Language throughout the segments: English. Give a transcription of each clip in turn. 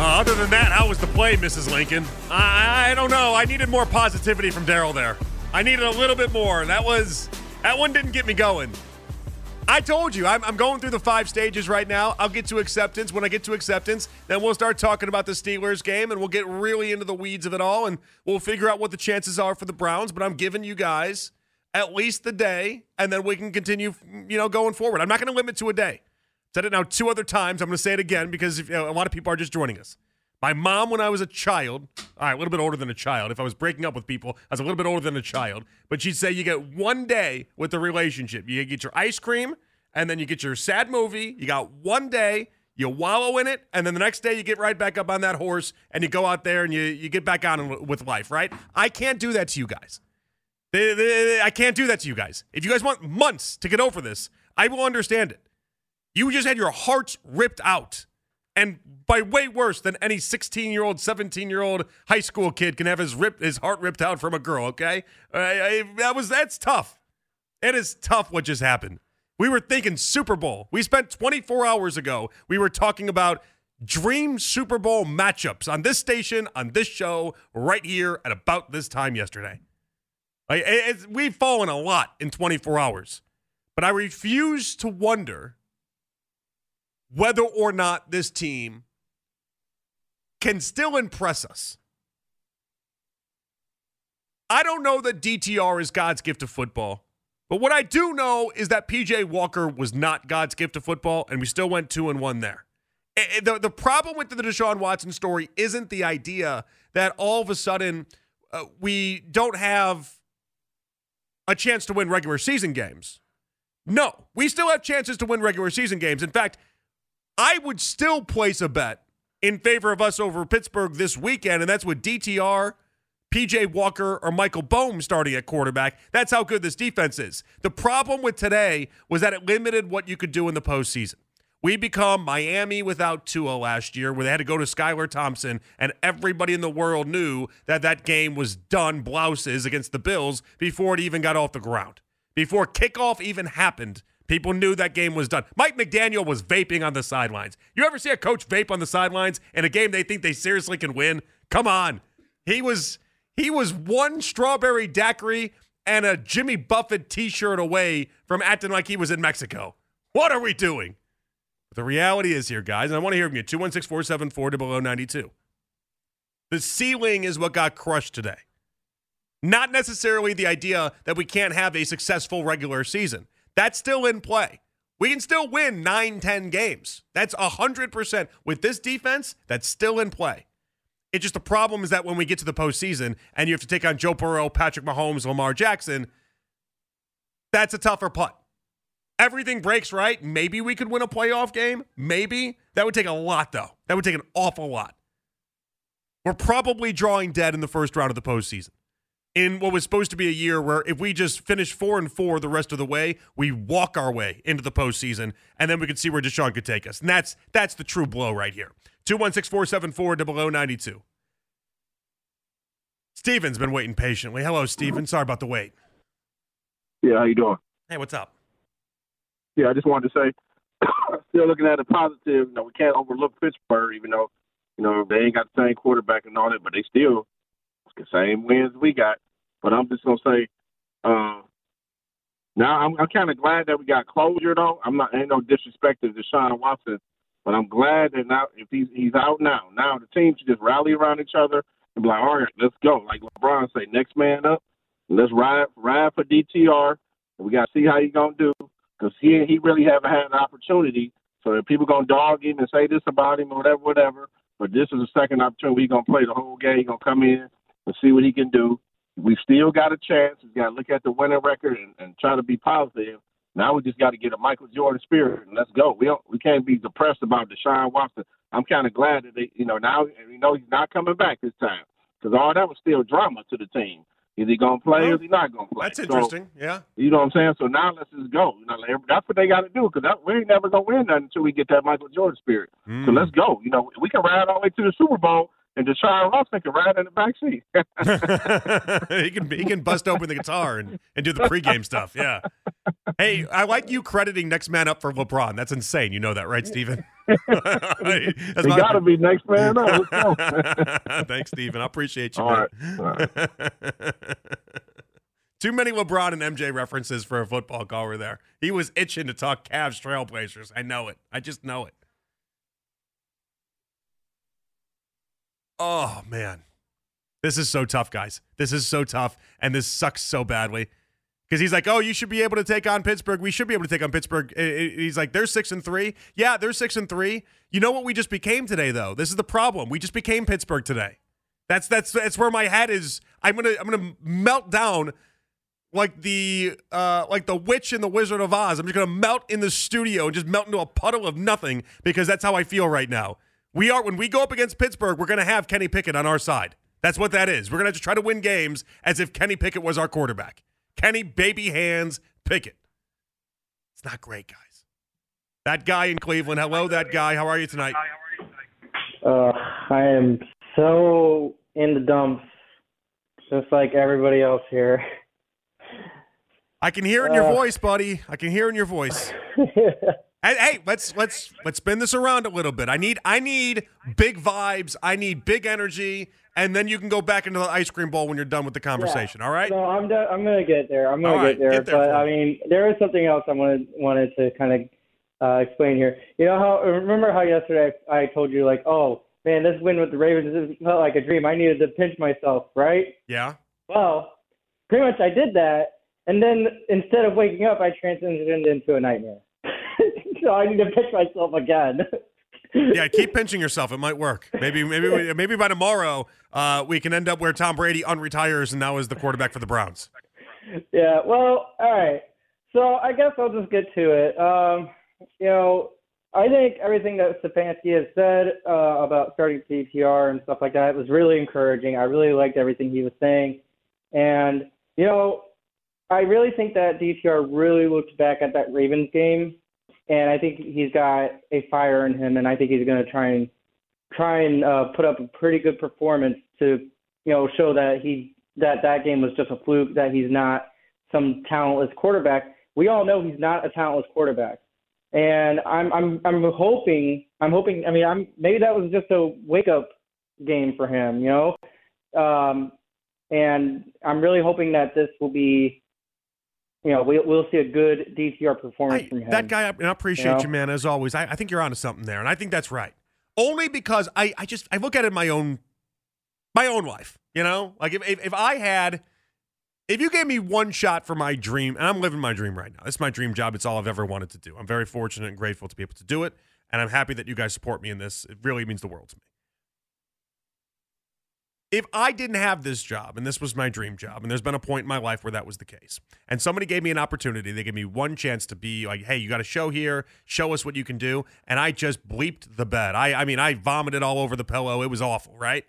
Uh, other than that, how was the play, Mrs. Lincoln? I, I don't know. I needed more positivity from Daryl there. I needed a little bit more. That was that one didn't get me going. I told you, I'm, I'm, going through the five stages right now. I'll get to acceptance. When I get to acceptance, then we'll start talking about the Steelers game and we'll get really into the weeds of it all and we'll figure out what the chances are for the Browns. But I'm giving you guys at least the day and then we can continue, you know, going forward. I'm not going to limit to a day. Said it now two other times. I'm going to say it again because if, you know, a lot of people are just joining us. My mom, when I was a child, all right, a little bit older than a child. If I was breaking up with people, I was a little bit older than a child. But she'd say you get one day with the relationship. You get your ice cream, and then you get your sad movie. You got one day, you wallow in it, and then the next day you get right back up on that horse and you go out there and you, you get back on with life, right? I can't do that to you guys. I can't do that to you guys. If you guys want months to get over this, I will understand it. You just had your hearts ripped out and by way worse than any 16 year old, 17 year old high school kid can have his rip his heart ripped out from a girl. Okay, I, I, that was that's tough. It is tough what just happened. We were thinking Super Bowl. We spent 24 hours ago. We were talking about dream Super Bowl matchups on this station, on this show, right here at about this time yesterday. We've fallen a lot in 24 hours, but I refuse to wonder whether or not this team can still impress us. I don't know that DTR is God's gift to football, but what I do know is that PJ Walker was not God's gift to football, and we still went two and one there. The, the problem with the Deshaun Watson story isn't the idea that all of a sudden uh, we don't have a chance to win regular season games. No, we still have chances to win regular season games. In fact, I would still place a bet in favor of us over Pittsburgh this weekend, and that's with DTR, PJ Walker, or Michael Bohm starting at quarterback. That's how good this defense is. The problem with today was that it limited what you could do in the postseason. We become Miami without Tua last year, where they had to go to Skylar Thompson, and everybody in the world knew that that game was done blouses against the Bills before it even got off the ground. Before kickoff even happened, People knew that game was done. Mike McDaniel was vaping on the sidelines. You ever see a coach vape on the sidelines in a game they think they seriously can win? Come on. He was he was one strawberry daiquiri and a Jimmy Buffett t-shirt away from acting like he was in Mexico. What are we doing? The reality is here, guys, and I want to hear from you. 216 92. The ceiling is what got crushed today. Not necessarily the idea that we can't have a successful regular season. That's still in play. We can still win 9, 10 games. That's 100%. With this defense, that's still in play. It's just the problem is that when we get to the postseason and you have to take on Joe Burrow, Patrick Mahomes, Lamar Jackson, that's a tougher putt. Everything breaks right. Maybe we could win a playoff game. Maybe. That would take a lot, though. That would take an awful lot. We're probably drawing dead in the first round of the postseason in what was supposed to be a year where if we just finish four and four the rest of the way, we walk our way into the postseason, and then we can see where Deshaun could take us. And that's that's the true blow right here. 216-474-0092. Steven's been waiting patiently. Hello, Steven. Sorry about the wait. Yeah, how you doing? Hey, what's up? Yeah, I just wanted to say, still looking at a positive. You know, we can't overlook Pittsburgh, even though you know they ain't got the same quarterback and all that, but they still same wins we got. But I'm just gonna say, uh, now I'm, I'm kind of glad that we got closure though. I'm not ain't no disrespect to Deshaun Watson, but I'm glad that now if he's he's out now, now the team should just rally around each other and be like, all right, let's go. Like LeBron say, next man up. Let's ride ride for DTR. And we got to see how he's gonna do because he he really haven't had an opportunity. So if people gonna dog him and say this about him or whatever, whatever. But this is a second opportunity. He's gonna play the whole game. He's gonna come in and see what he can do. We still got a chance. We got to look at the winning record and, and try to be positive. Now we just got to get a Michael Jordan spirit and let's go. We don't, we can't be depressed about Deshaun Watson. I'm kind of glad that they, you know, now we know he's not coming back this time because all that was still drama to the team. Is he gonna play well, or is he not gonna play? That's interesting. So, yeah. You know what I'm saying? So now let's just go. You know, that's what they got to do because we ain't never gonna win nothing until we get that Michael Jordan spirit. Mm. So let's go. You know, we can ride all the way to the Super Bowl and Deshaun Watson can ride in the back seat. he can he can bust open the guitar and, and do the pregame stuff. Yeah. Hey, I like you crediting next man up for LeBron. That's insane. You know that, right, Steven? That's we got to be next man up. Thanks, Steven. I appreciate you. All right. All right. Too many LeBron and MJ references for a football caller there. He was itching to talk Cavs Trailblazers. I know it. I just know it. Oh, man. This is so tough, guys. This is so tough, and this sucks so badly. Because he's like, oh, you should be able to take on Pittsburgh. We should be able to take on Pittsburgh. He's like, they're six and three. Yeah, they're six and three. You know what we just became today, though. This is the problem. We just became Pittsburgh today. That's that's that's where my head is. I'm gonna I'm gonna melt down like the uh like the witch in the Wizard of Oz. I'm just gonna melt in the studio and just melt into a puddle of nothing because that's how I feel right now. We are when we go up against Pittsburgh, we're gonna have Kenny Pickett on our side. That's what that is. We're going to just try to win games as if Kenny Pickett was our quarterback. Kenny Baby Hands Pickett. It's not great, guys. That guy in Cleveland. Hello, that guy. How are you tonight? Uh, I am so in the dumps, just like everybody else here. I can hear in your uh, voice, buddy. I can hear in your voice. Hey, hey, let's let's let's spin this around a little bit. I need I need big vibes. I need big energy, and then you can go back into the ice cream bowl when you're done with the conversation. Yeah. All right? No, I'm de- I'm gonna get there. I'm gonna get, there, get there. But I mean, there is something else I wanted wanted to kind of uh, explain here. You know how remember how yesterday I told you like, oh man, this win with the Ravens felt like a dream. I needed to pinch myself, right? Yeah. Well, pretty much I did that, and then instead of waking up, I transitioned into a nightmare. so I need to pinch myself again. yeah, keep pinching yourself. It might work. Maybe, maybe, maybe by tomorrow, uh, we can end up where Tom Brady unretires and now is the quarterback for the Browns. Yeah. Well, all right. So I guess I'll just get to it. Um, you know, I think everything that Stefanski has said uh, about starting DTR and stuff like that was really encouraging. I really liked everything he was saying, and you know, I really think that DTR really looked back at that Ravens game and I think he's got a fire in him, and I think he's going to try and try and uh, put up a pretty good performance to you know show that he that that game was just a fluke, that he's not some talentless quarterback. We all know he's not a talentless quarterback, and I'm I'm I'm hoping I'm hoping I mean I'm maybe that was just a wake up game for him, you know, um, and I'm really hoping that this will be you know, we'll, we'll see a good DTR performance I, from him. That guy, I appreciate you, know? you, man, as always. I, I think you're onto something there, and I think that's right. Only because I, I just I look at it my own my own life. You know, like if, if if I had if you gave me one shot for my dream, and I'm living my dream right now. This is my dream job. It's all I've ever wanted to do. I'm very fortunate and grateful to be able to do it, and I'm happy that you guys support me in this. It really means the world to me if I didn't have this job and this was my dream job, and there's been a point in my life where that was the case, and somebody gave me an opportunity, they gave me one chance to be like, hey, you got a show here, show us what you can do. And I just bleeped the bed. I, I mean, I vomited all over the pillow. It was awful, right?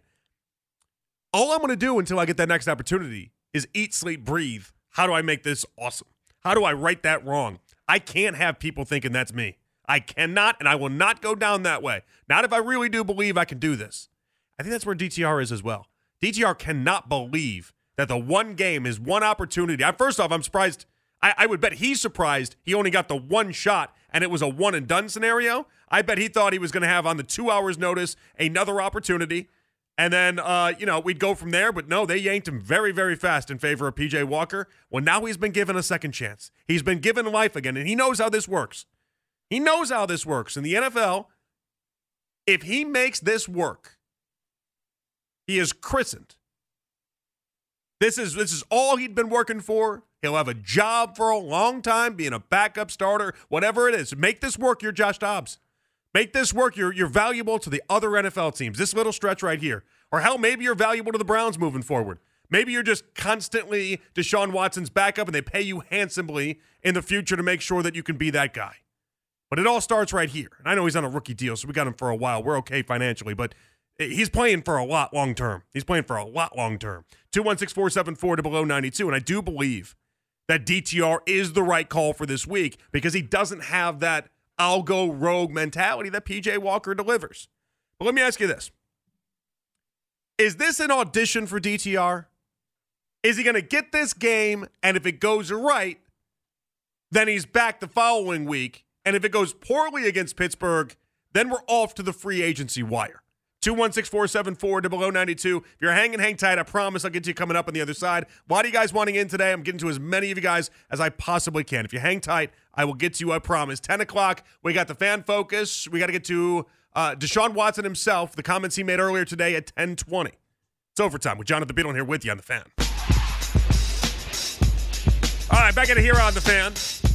All I'm going to do until I get that next opportunity is eat, sleep, breathe. How do I make this awesome? How do I right that wrong? I can't have people thinking that's me. I cannot, and I will not go down that way. Not if I really do believe I can do this. I think that's where DTR is as well. DTR cannot believe that the one game is one opportunity. I, first off, I'm surprised. I, I, would bet he's surprised he only got the one shot and it was a one and done scenario. I bet he thought he was going to have on the two hours notice another opportunity. And then, uh, you know, we'd go from there. But no, they yanked him very, very fast in favor of PJ Walker. Well, now he's been given a second chance. He's been given life again, and he knows how this works. He knows how this works. In the NFL, if he makes this work, he is christened. This is this is all he'd been working for. He'll have a job for a long time, being a backup starter, whatever it is. Make this work, you're Josh Dobbs. Make this work. You're you're valuable to the other NFL teams. This little stretch right here. Or hell, maybe you're valuable to the Browns moving forward. Maybe you're just constantly Deshaun Watson's backup and they pay you handsomely in the future to make sure that you can be that guy. But it all starts right here. And I know he's on a rookie deal, so we got him for a while. We're okay financially, but He's playing for a lot long term. He's playing for a lot long term. 216 474 to below 92. And I do believe that DTR is the right call for this week because he doesn't have that I'll go rogue mentality that PJ Walker delivers. But let me ask you this Is this an audition for DTR? Is he going to get this game? And if it goes right, then he's back the following week. And if it goes poorly against Pittsburgh, Then we're off to the free agency wire. 216 474 below 92. If you're hanging, hang tight. I promise I'll get to you coming up on the other side. Why do you guys wanting in today. I'm getting to as many of you guys as I possibly can. If you hang tight, I will get to you, I promise. 10 o'clock, we got the fan focus. We got to get to uh, Deshaun Watson himself, the comments he made earlier today at 1020. It's overtime with Jonathan Beadle here with you on the fan. All right, back it here on the fan.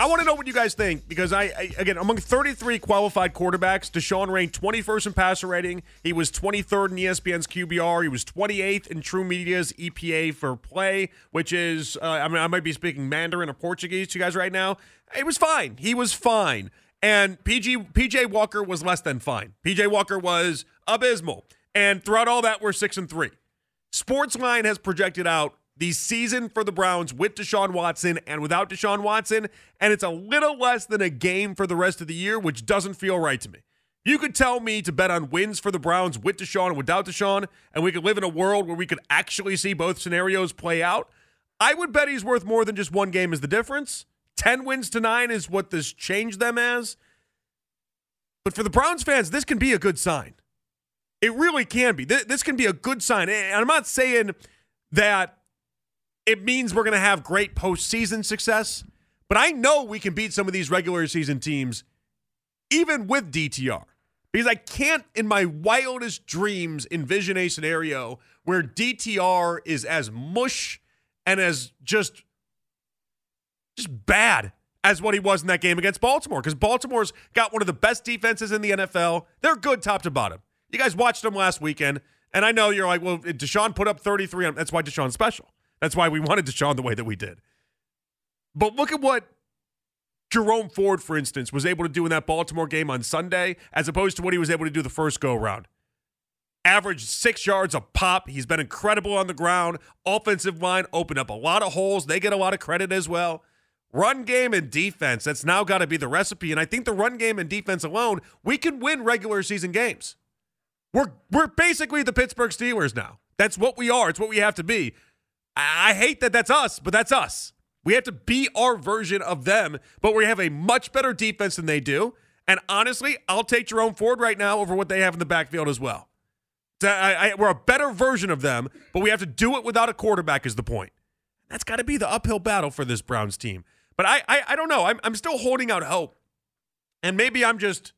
I want to know what you guys think because I, I, again among 33 qualified quarterbacks, Deshaun ranked 21st in passer rating. He was 23rd in ESPN's QBR. He was 28th in TruMedia's EPA for play, which is uh, I mean I might be speaking Mandarin or Portuguese to you guys right now. It was fine. He was fine. And PG PJ Walker was less than fine. PJ Walker was abysmal. And throughout all that, we're six and three. Sportsline has projected out the season for the Browns with Deshaun Watson and without Deshaun Watson, and it's a little less than a game for the rest of the year, which doesn't feel right to me. You could tell me to bet on wins for the Browns with Deshaun and without Deshaun, and we could live in a world where we could actually see both scenarios play out. I would bet he's worth more than just one game is the difference. 10 wins to nine is what this changed them as. But for the Browns fans, this can be a good sign. It really can be. This can be a good sign. And I'm not saying that it means we're going to have great postseason success. But I know we can beat some of these regular season teams, even with DTR. Because I can't, in my wildest dreams, envision a scenario where DTR is as mush and as just, just bad as what he was in that game against Baltimore. Because Baltimore's got one of the best defenses in the NFL. They're good top to bottom. You guys watched them last weekend, and I know you're like, well, Deshaun put up 33 that's why Deshaun's special. That's why we wanted Deshaun the way that we did. But look at what Jerome Ford, for instance, was able to do in that Baltimore game on Sunday, as opposed to what he was able to do the first go around. Averaged six yards a pop. He's been incredible on the ground. Offensive line opened up a lot of holes. They get a lot of credit as well. Run game and defense, that's now got to be the recipe. And I think the run game and defense alone, we can win regular season games. We're we're basically the Pittsburgh Steelers now. That's what we are. It's what we have to be. I hate that that's us, but that's us. We have to be our version of them, but we have a much better defense than they do. And honestly, I'll take Jerome Ford right now over what they have in the backfield as well. I, I, we're a better version of them, but we have to do it without a quarterback, is the point. That's got to be the uphill battle for this Browns team. But I, I, I don't know. I'm, I'm still holding out hope. And maybe I'm just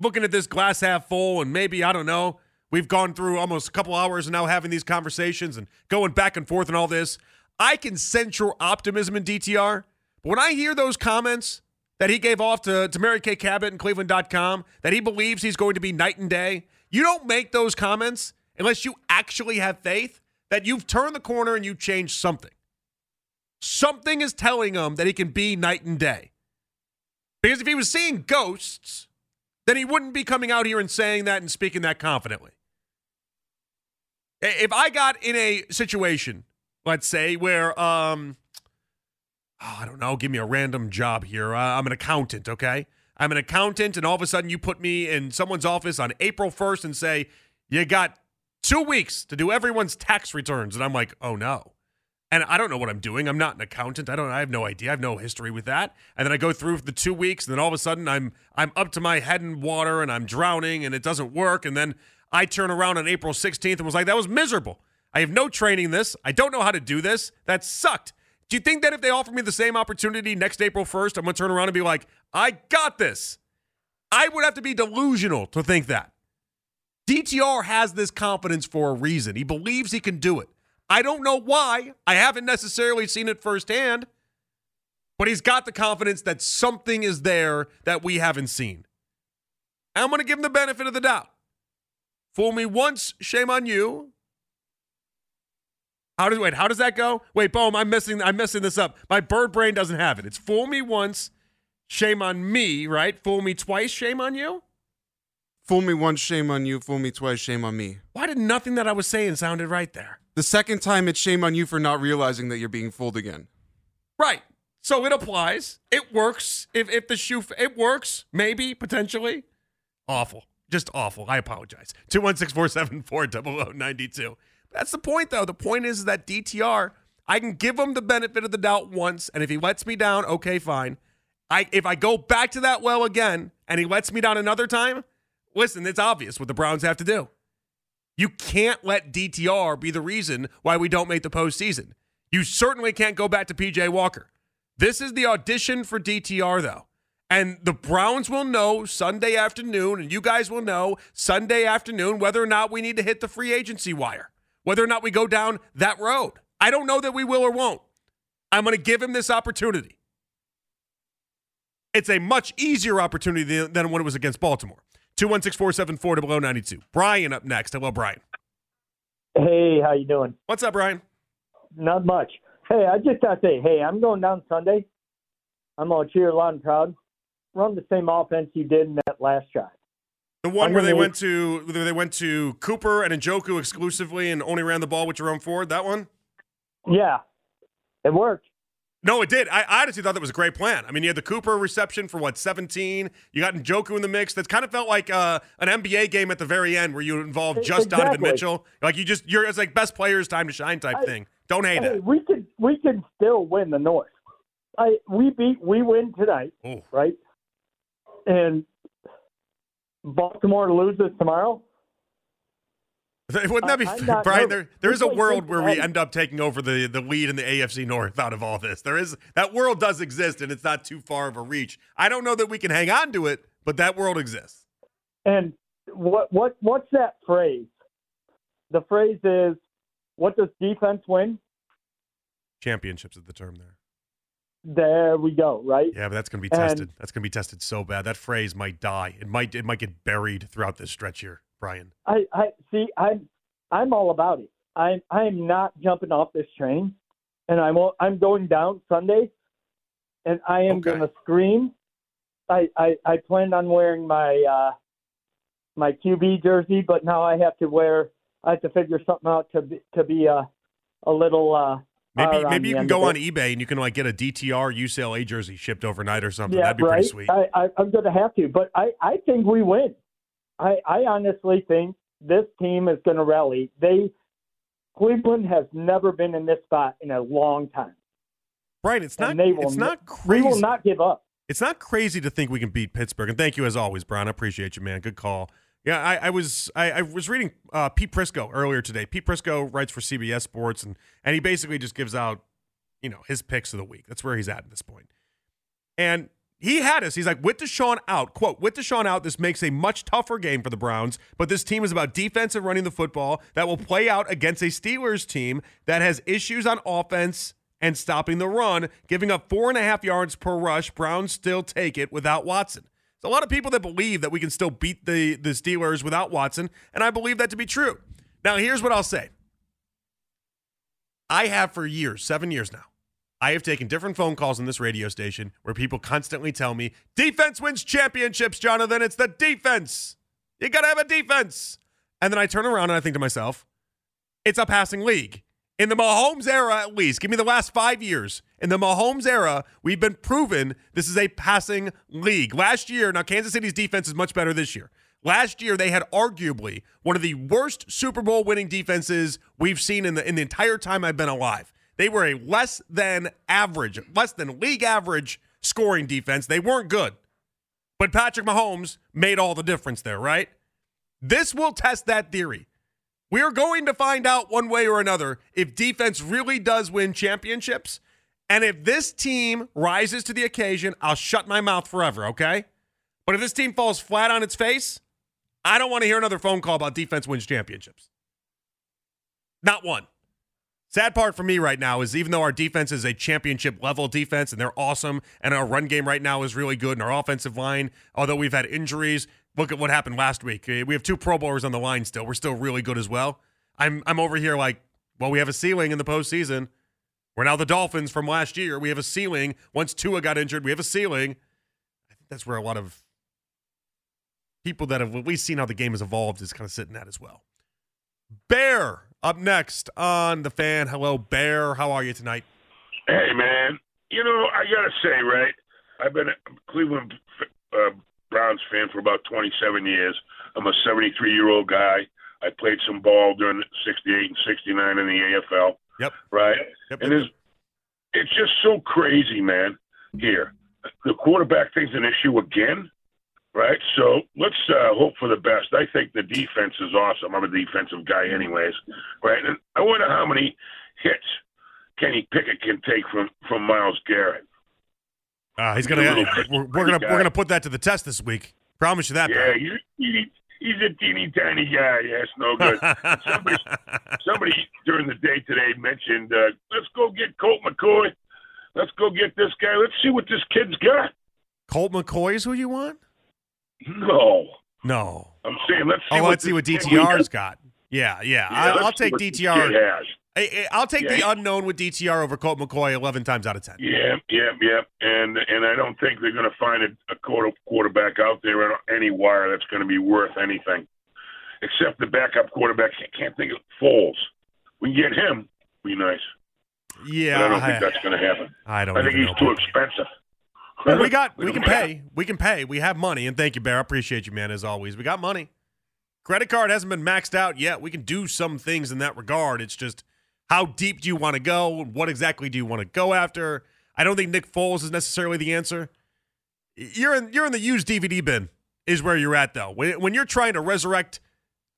looking at this glass half full, and maybe, I don't know, We've gone through almost a couple hours and now having these conversations and going back and forth and all this. I can sense your optimism in DTR. But when I hear those comments that he gave off to, to Mary Kay Cabot and Cleveland.com, that he believes he's going to be night and day, you don't make those comments unless you actually have faith that you've turned the corner and you changed something. Something is telling him that he can be night and day. Because if he was seeing ghosts, then he wouldn't be coming out here and saying that and speaking that confidently. If I got in a situation, let's say, where, um, oh, I don't know, give me a random job here. Uh, I'm an accountant, okay? I'm an accountant, and all of a sudden you put me in someone's office on April 1st and say, you got two weeks to do everyone's tax returns. And I'm like, oh no. And I don't know what I'm doing. I'm not an accountant. I don't I have no idea. I have no history with that. And then I go through the 2 weeks and then all of a sudden I'm I'm up to my head in water and I'm drowning and it doesn't work and then I turn around on April 16th and was like, that was miserable. I have no training this. I don't know how to do this. That sucked. Do you think that if they offer me the same opportunity next April 1st, I'm going to turn around and be like, I got this? I would have to be delusional to think that. DTR has this confidence for a reason. He believes he can do it. I don't know why. I haven't necessarily seen it firsthand, but he's got the confidence that something is there that we haven't seen. I'm going to give him the benefit of the doubt. Fool me once, shame on you. How does wait? How does that go? Wait, boom! I'm messing. I'm messing this up. My bird brain doesn't have it. It's fool me once, shame on me. Right? Fool me twice, shame on you. Fool me once, shame on you. Fool me twice, shame on me. Why did nothing that I was saying sounded right there? The second time, it's shame on you for not realizing that you're being fooled again. Right. So it applies. It works. If if the shoe it works, maybe potentially. Awful. Just awful. I apologize. 216 474 0092. That's the point, though. The point is that DTR, I can give him the benefit of the doubt once, and if he lets me down, okay, fine. I if I go back to that well again and he lets me down another time, listen, it's obvious what the Browns have to do. You can't let DTR be the reason why we don't make the postseason. You certainly can't go back to PJ Walker. This is the audition for DTR, though. And the Browns will know Sunday afternoon, and you guys will know Sunday afternoon whether or not we need to hit the free agency wire, whether or not we go down that road. I don't know that we will or won't. I'm going to give him this opportunity. It's a much easier opportunity than when it was against Baltimore. 216 474 below 92. Brian up next. Hello, Brian. Hey, how you doing? What's up, Brian? Not much. Hey, I just gotta say, hey, I'm going down Sunday. I'm gonna cheer loud and proud. Run the same offense you did in that last drive. The one where they went to they went to Cooper and Njoku exclusively and only ran the ball with Jerome Ford. That one? Yeah, it worked. No, it did. I, I honestly thought that was a great plan. I mean, you had the Cooper reception for what, 17? You got Njoku in the mix. That kind of felt like uh, an NBA game at the very end where you involved just Donovan Mitchell. Like you just, you're, it's like best players, time to shine type I- thing. Don't hate Hey, it. we could we could still win the North. I we beat we win tonight, Oh, right? And Baltimore loses tomorrow. wouldn't that be, uh, not Brian? There, there is a world where we end up taking over the, the lead in the AFC North out of all this. There is that world does exist, and it's not too far of a reach. I don't know that we can hang on to it, but that world exists. And what what what's that phrase? The phrase is, "What does defense win?" Championships is the term there. There we go. Right. Yeah, but that's going to be And- tested. That's going to be tested so bad. That phrase might die. It might it might get buried throughout this stretch here, Brian. I, I see. I'm I'm all about it. I'm I'm not jumping off this train, and I'm all- I'm going down Sunday, and I am Okay. going to scream. I, I I planned on wearing my uh, my QB jersey, but now I have to wear. I have to figure something out to be, to be a a little. Uh, Maybe maybe you can go on eBay and you can like get a DTR UCLA jersey shipped overnight or something. Yeah, That'd be right. pretty sweet. I, I, I'm going to have to, but I, I think we win. I, I honestly think this team is going to rally. They Cleveland has never been in this spot in a long time. Right. it's not and they will it's not We crazy. will not give up. It's not crazy to think we can beat Pittsburgh. And thank you as always, Brian. I appreciate you, man. Good call. Yeah, I, I was I, I was reading uh, Pete Prisco earlier today. Pete Prisco writes for CBS Sports, and and he basically just gives out, you know, his picks of the week. That's where he's at at this point. And he had us. He's like, with Deshaun out, quote, with Deshaun out, this makes a much tougher game for the Browns, but this team is about defense and running the football that will play out against a Steelers team that has issues on offense and stopping the run, giving up four and a half yards per rush. Browns still take it without Watson. There's a lot of people that believe that we can still beat the, the Steelers without Watson, and I believe that to be true. Now, here's what I'll say. I have for years, seven years now, I have taken different phone calls on this radio station where people constantly tell me, defense wins championships, Jonathan. It's the defense. You got to have a defense. And then I turn around and I think to myself, it's a passing league. In the Mahomes era, at least, give me the last five years. In the Mahomes era, we've been proven this is a passing league. Last year, now Kansas City's defense is much better this year. Last year, they had arguably one of the worst Super Bowl winning defenses we've seen in the in the entire time I've been alive. They were a less than average, less than league average scoring defense. They weren't good. But Patrick Mahomes made all the difference there, right? This will test that theory. We're going to find out one way or another if defense really does win championships. And if this team rises to the occasion, I'll shut my mouth forever, okay? But if this team falls flat on its face, I don't want to hear another phone call about defense wins championships. Not one. Sad part for me right now is even though our defense is a championship level defense and they're awesome, and our run game right now is really good, and our offensive line, although we've had injuries, look at what happened last week. Uh, We have two Pro Bowlers on the line still. We're still really good as well. I'm I'm over here like, well, we have a ceiling in the postseason. We're now the Dolphins from last year. We have a ceiling. Once Tua got injured, we have a ceiling. I think that's where a lot of people that have at least seen how the game has evolved is kind of sitting at as well. Bear up next on the fan. Hello, Bear. How are you tonight? Hey, man. You know, I got to say, right? I've been a Cleveland uh, Browns fan for about 27 years. I'm a 73 year old guy. I played some ball during 68 and 69 in the AFL, Yep. right? Yep. And it's, it's just so crazy, man, here. the quarterback thing's an issue again, right? So let's uh, hope for the best. I think the defense is awesome. I'm a defensive guy, anyways, right? And I wonder how many hits Kenny Pickett can take from from Myles Garrett. Uh, he's gonna. We're, we're gonna. We're gonna put that to the test this week. Promise you that. Yeah, he's, he, he's a teeny tiny guy. Yes, no good. somebody, somebody during the day today mentioned, uh, "Let's go get Colt McCoy. Let's go get this guy. Let's see what this kid's got." Colt McCoy is who you want? No, No. I'm saying let's see. Oh, what let's see what DTR's got. Yeah, yeah. Yeah, I, I'll take DTR. I, I'll take Yeah, the unknown with DTR over Colt McCoy 11 times out of 10. Yeah, yeah, yeah, and and I don't think they're going to find a, a quarter, quarterback out there on any wire that's going to be worth anything, except the backup quarterback. I can't think of Foles. We can get him. Be nice, Yeah, but I don't I, think that's going to happen. I don't I think he's know too expensive. Well, we got we can pay. We can pay. We have money. And thank you, Bear. I appreciate you, man, as always. We got money. Credit card hasn't been maxed out yet. We can do some things in that regard. It's just how deep do you want to go? What exactly do you want to go after? I don't think Nick Foles is necessarily the answer. You're in you're in the used DVD bin, is where you're at though. When, when you're trying to resurrect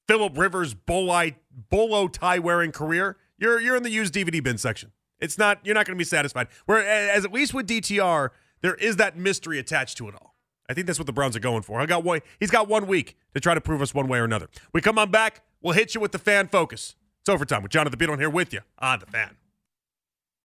Philip Rivers' bolo tie wearing career, you're you're in the used DVD bin section. It's not you're not going to be satisfied. Whereas at least with DTR, there is that mystery attached to it all. I think that's what the Browns are going for. I got one. He's got one week to try to prove us one way or another. We come on back. We'll hit you with the fan focus. It's overtime with Jonathan Beadle here with you on the fan.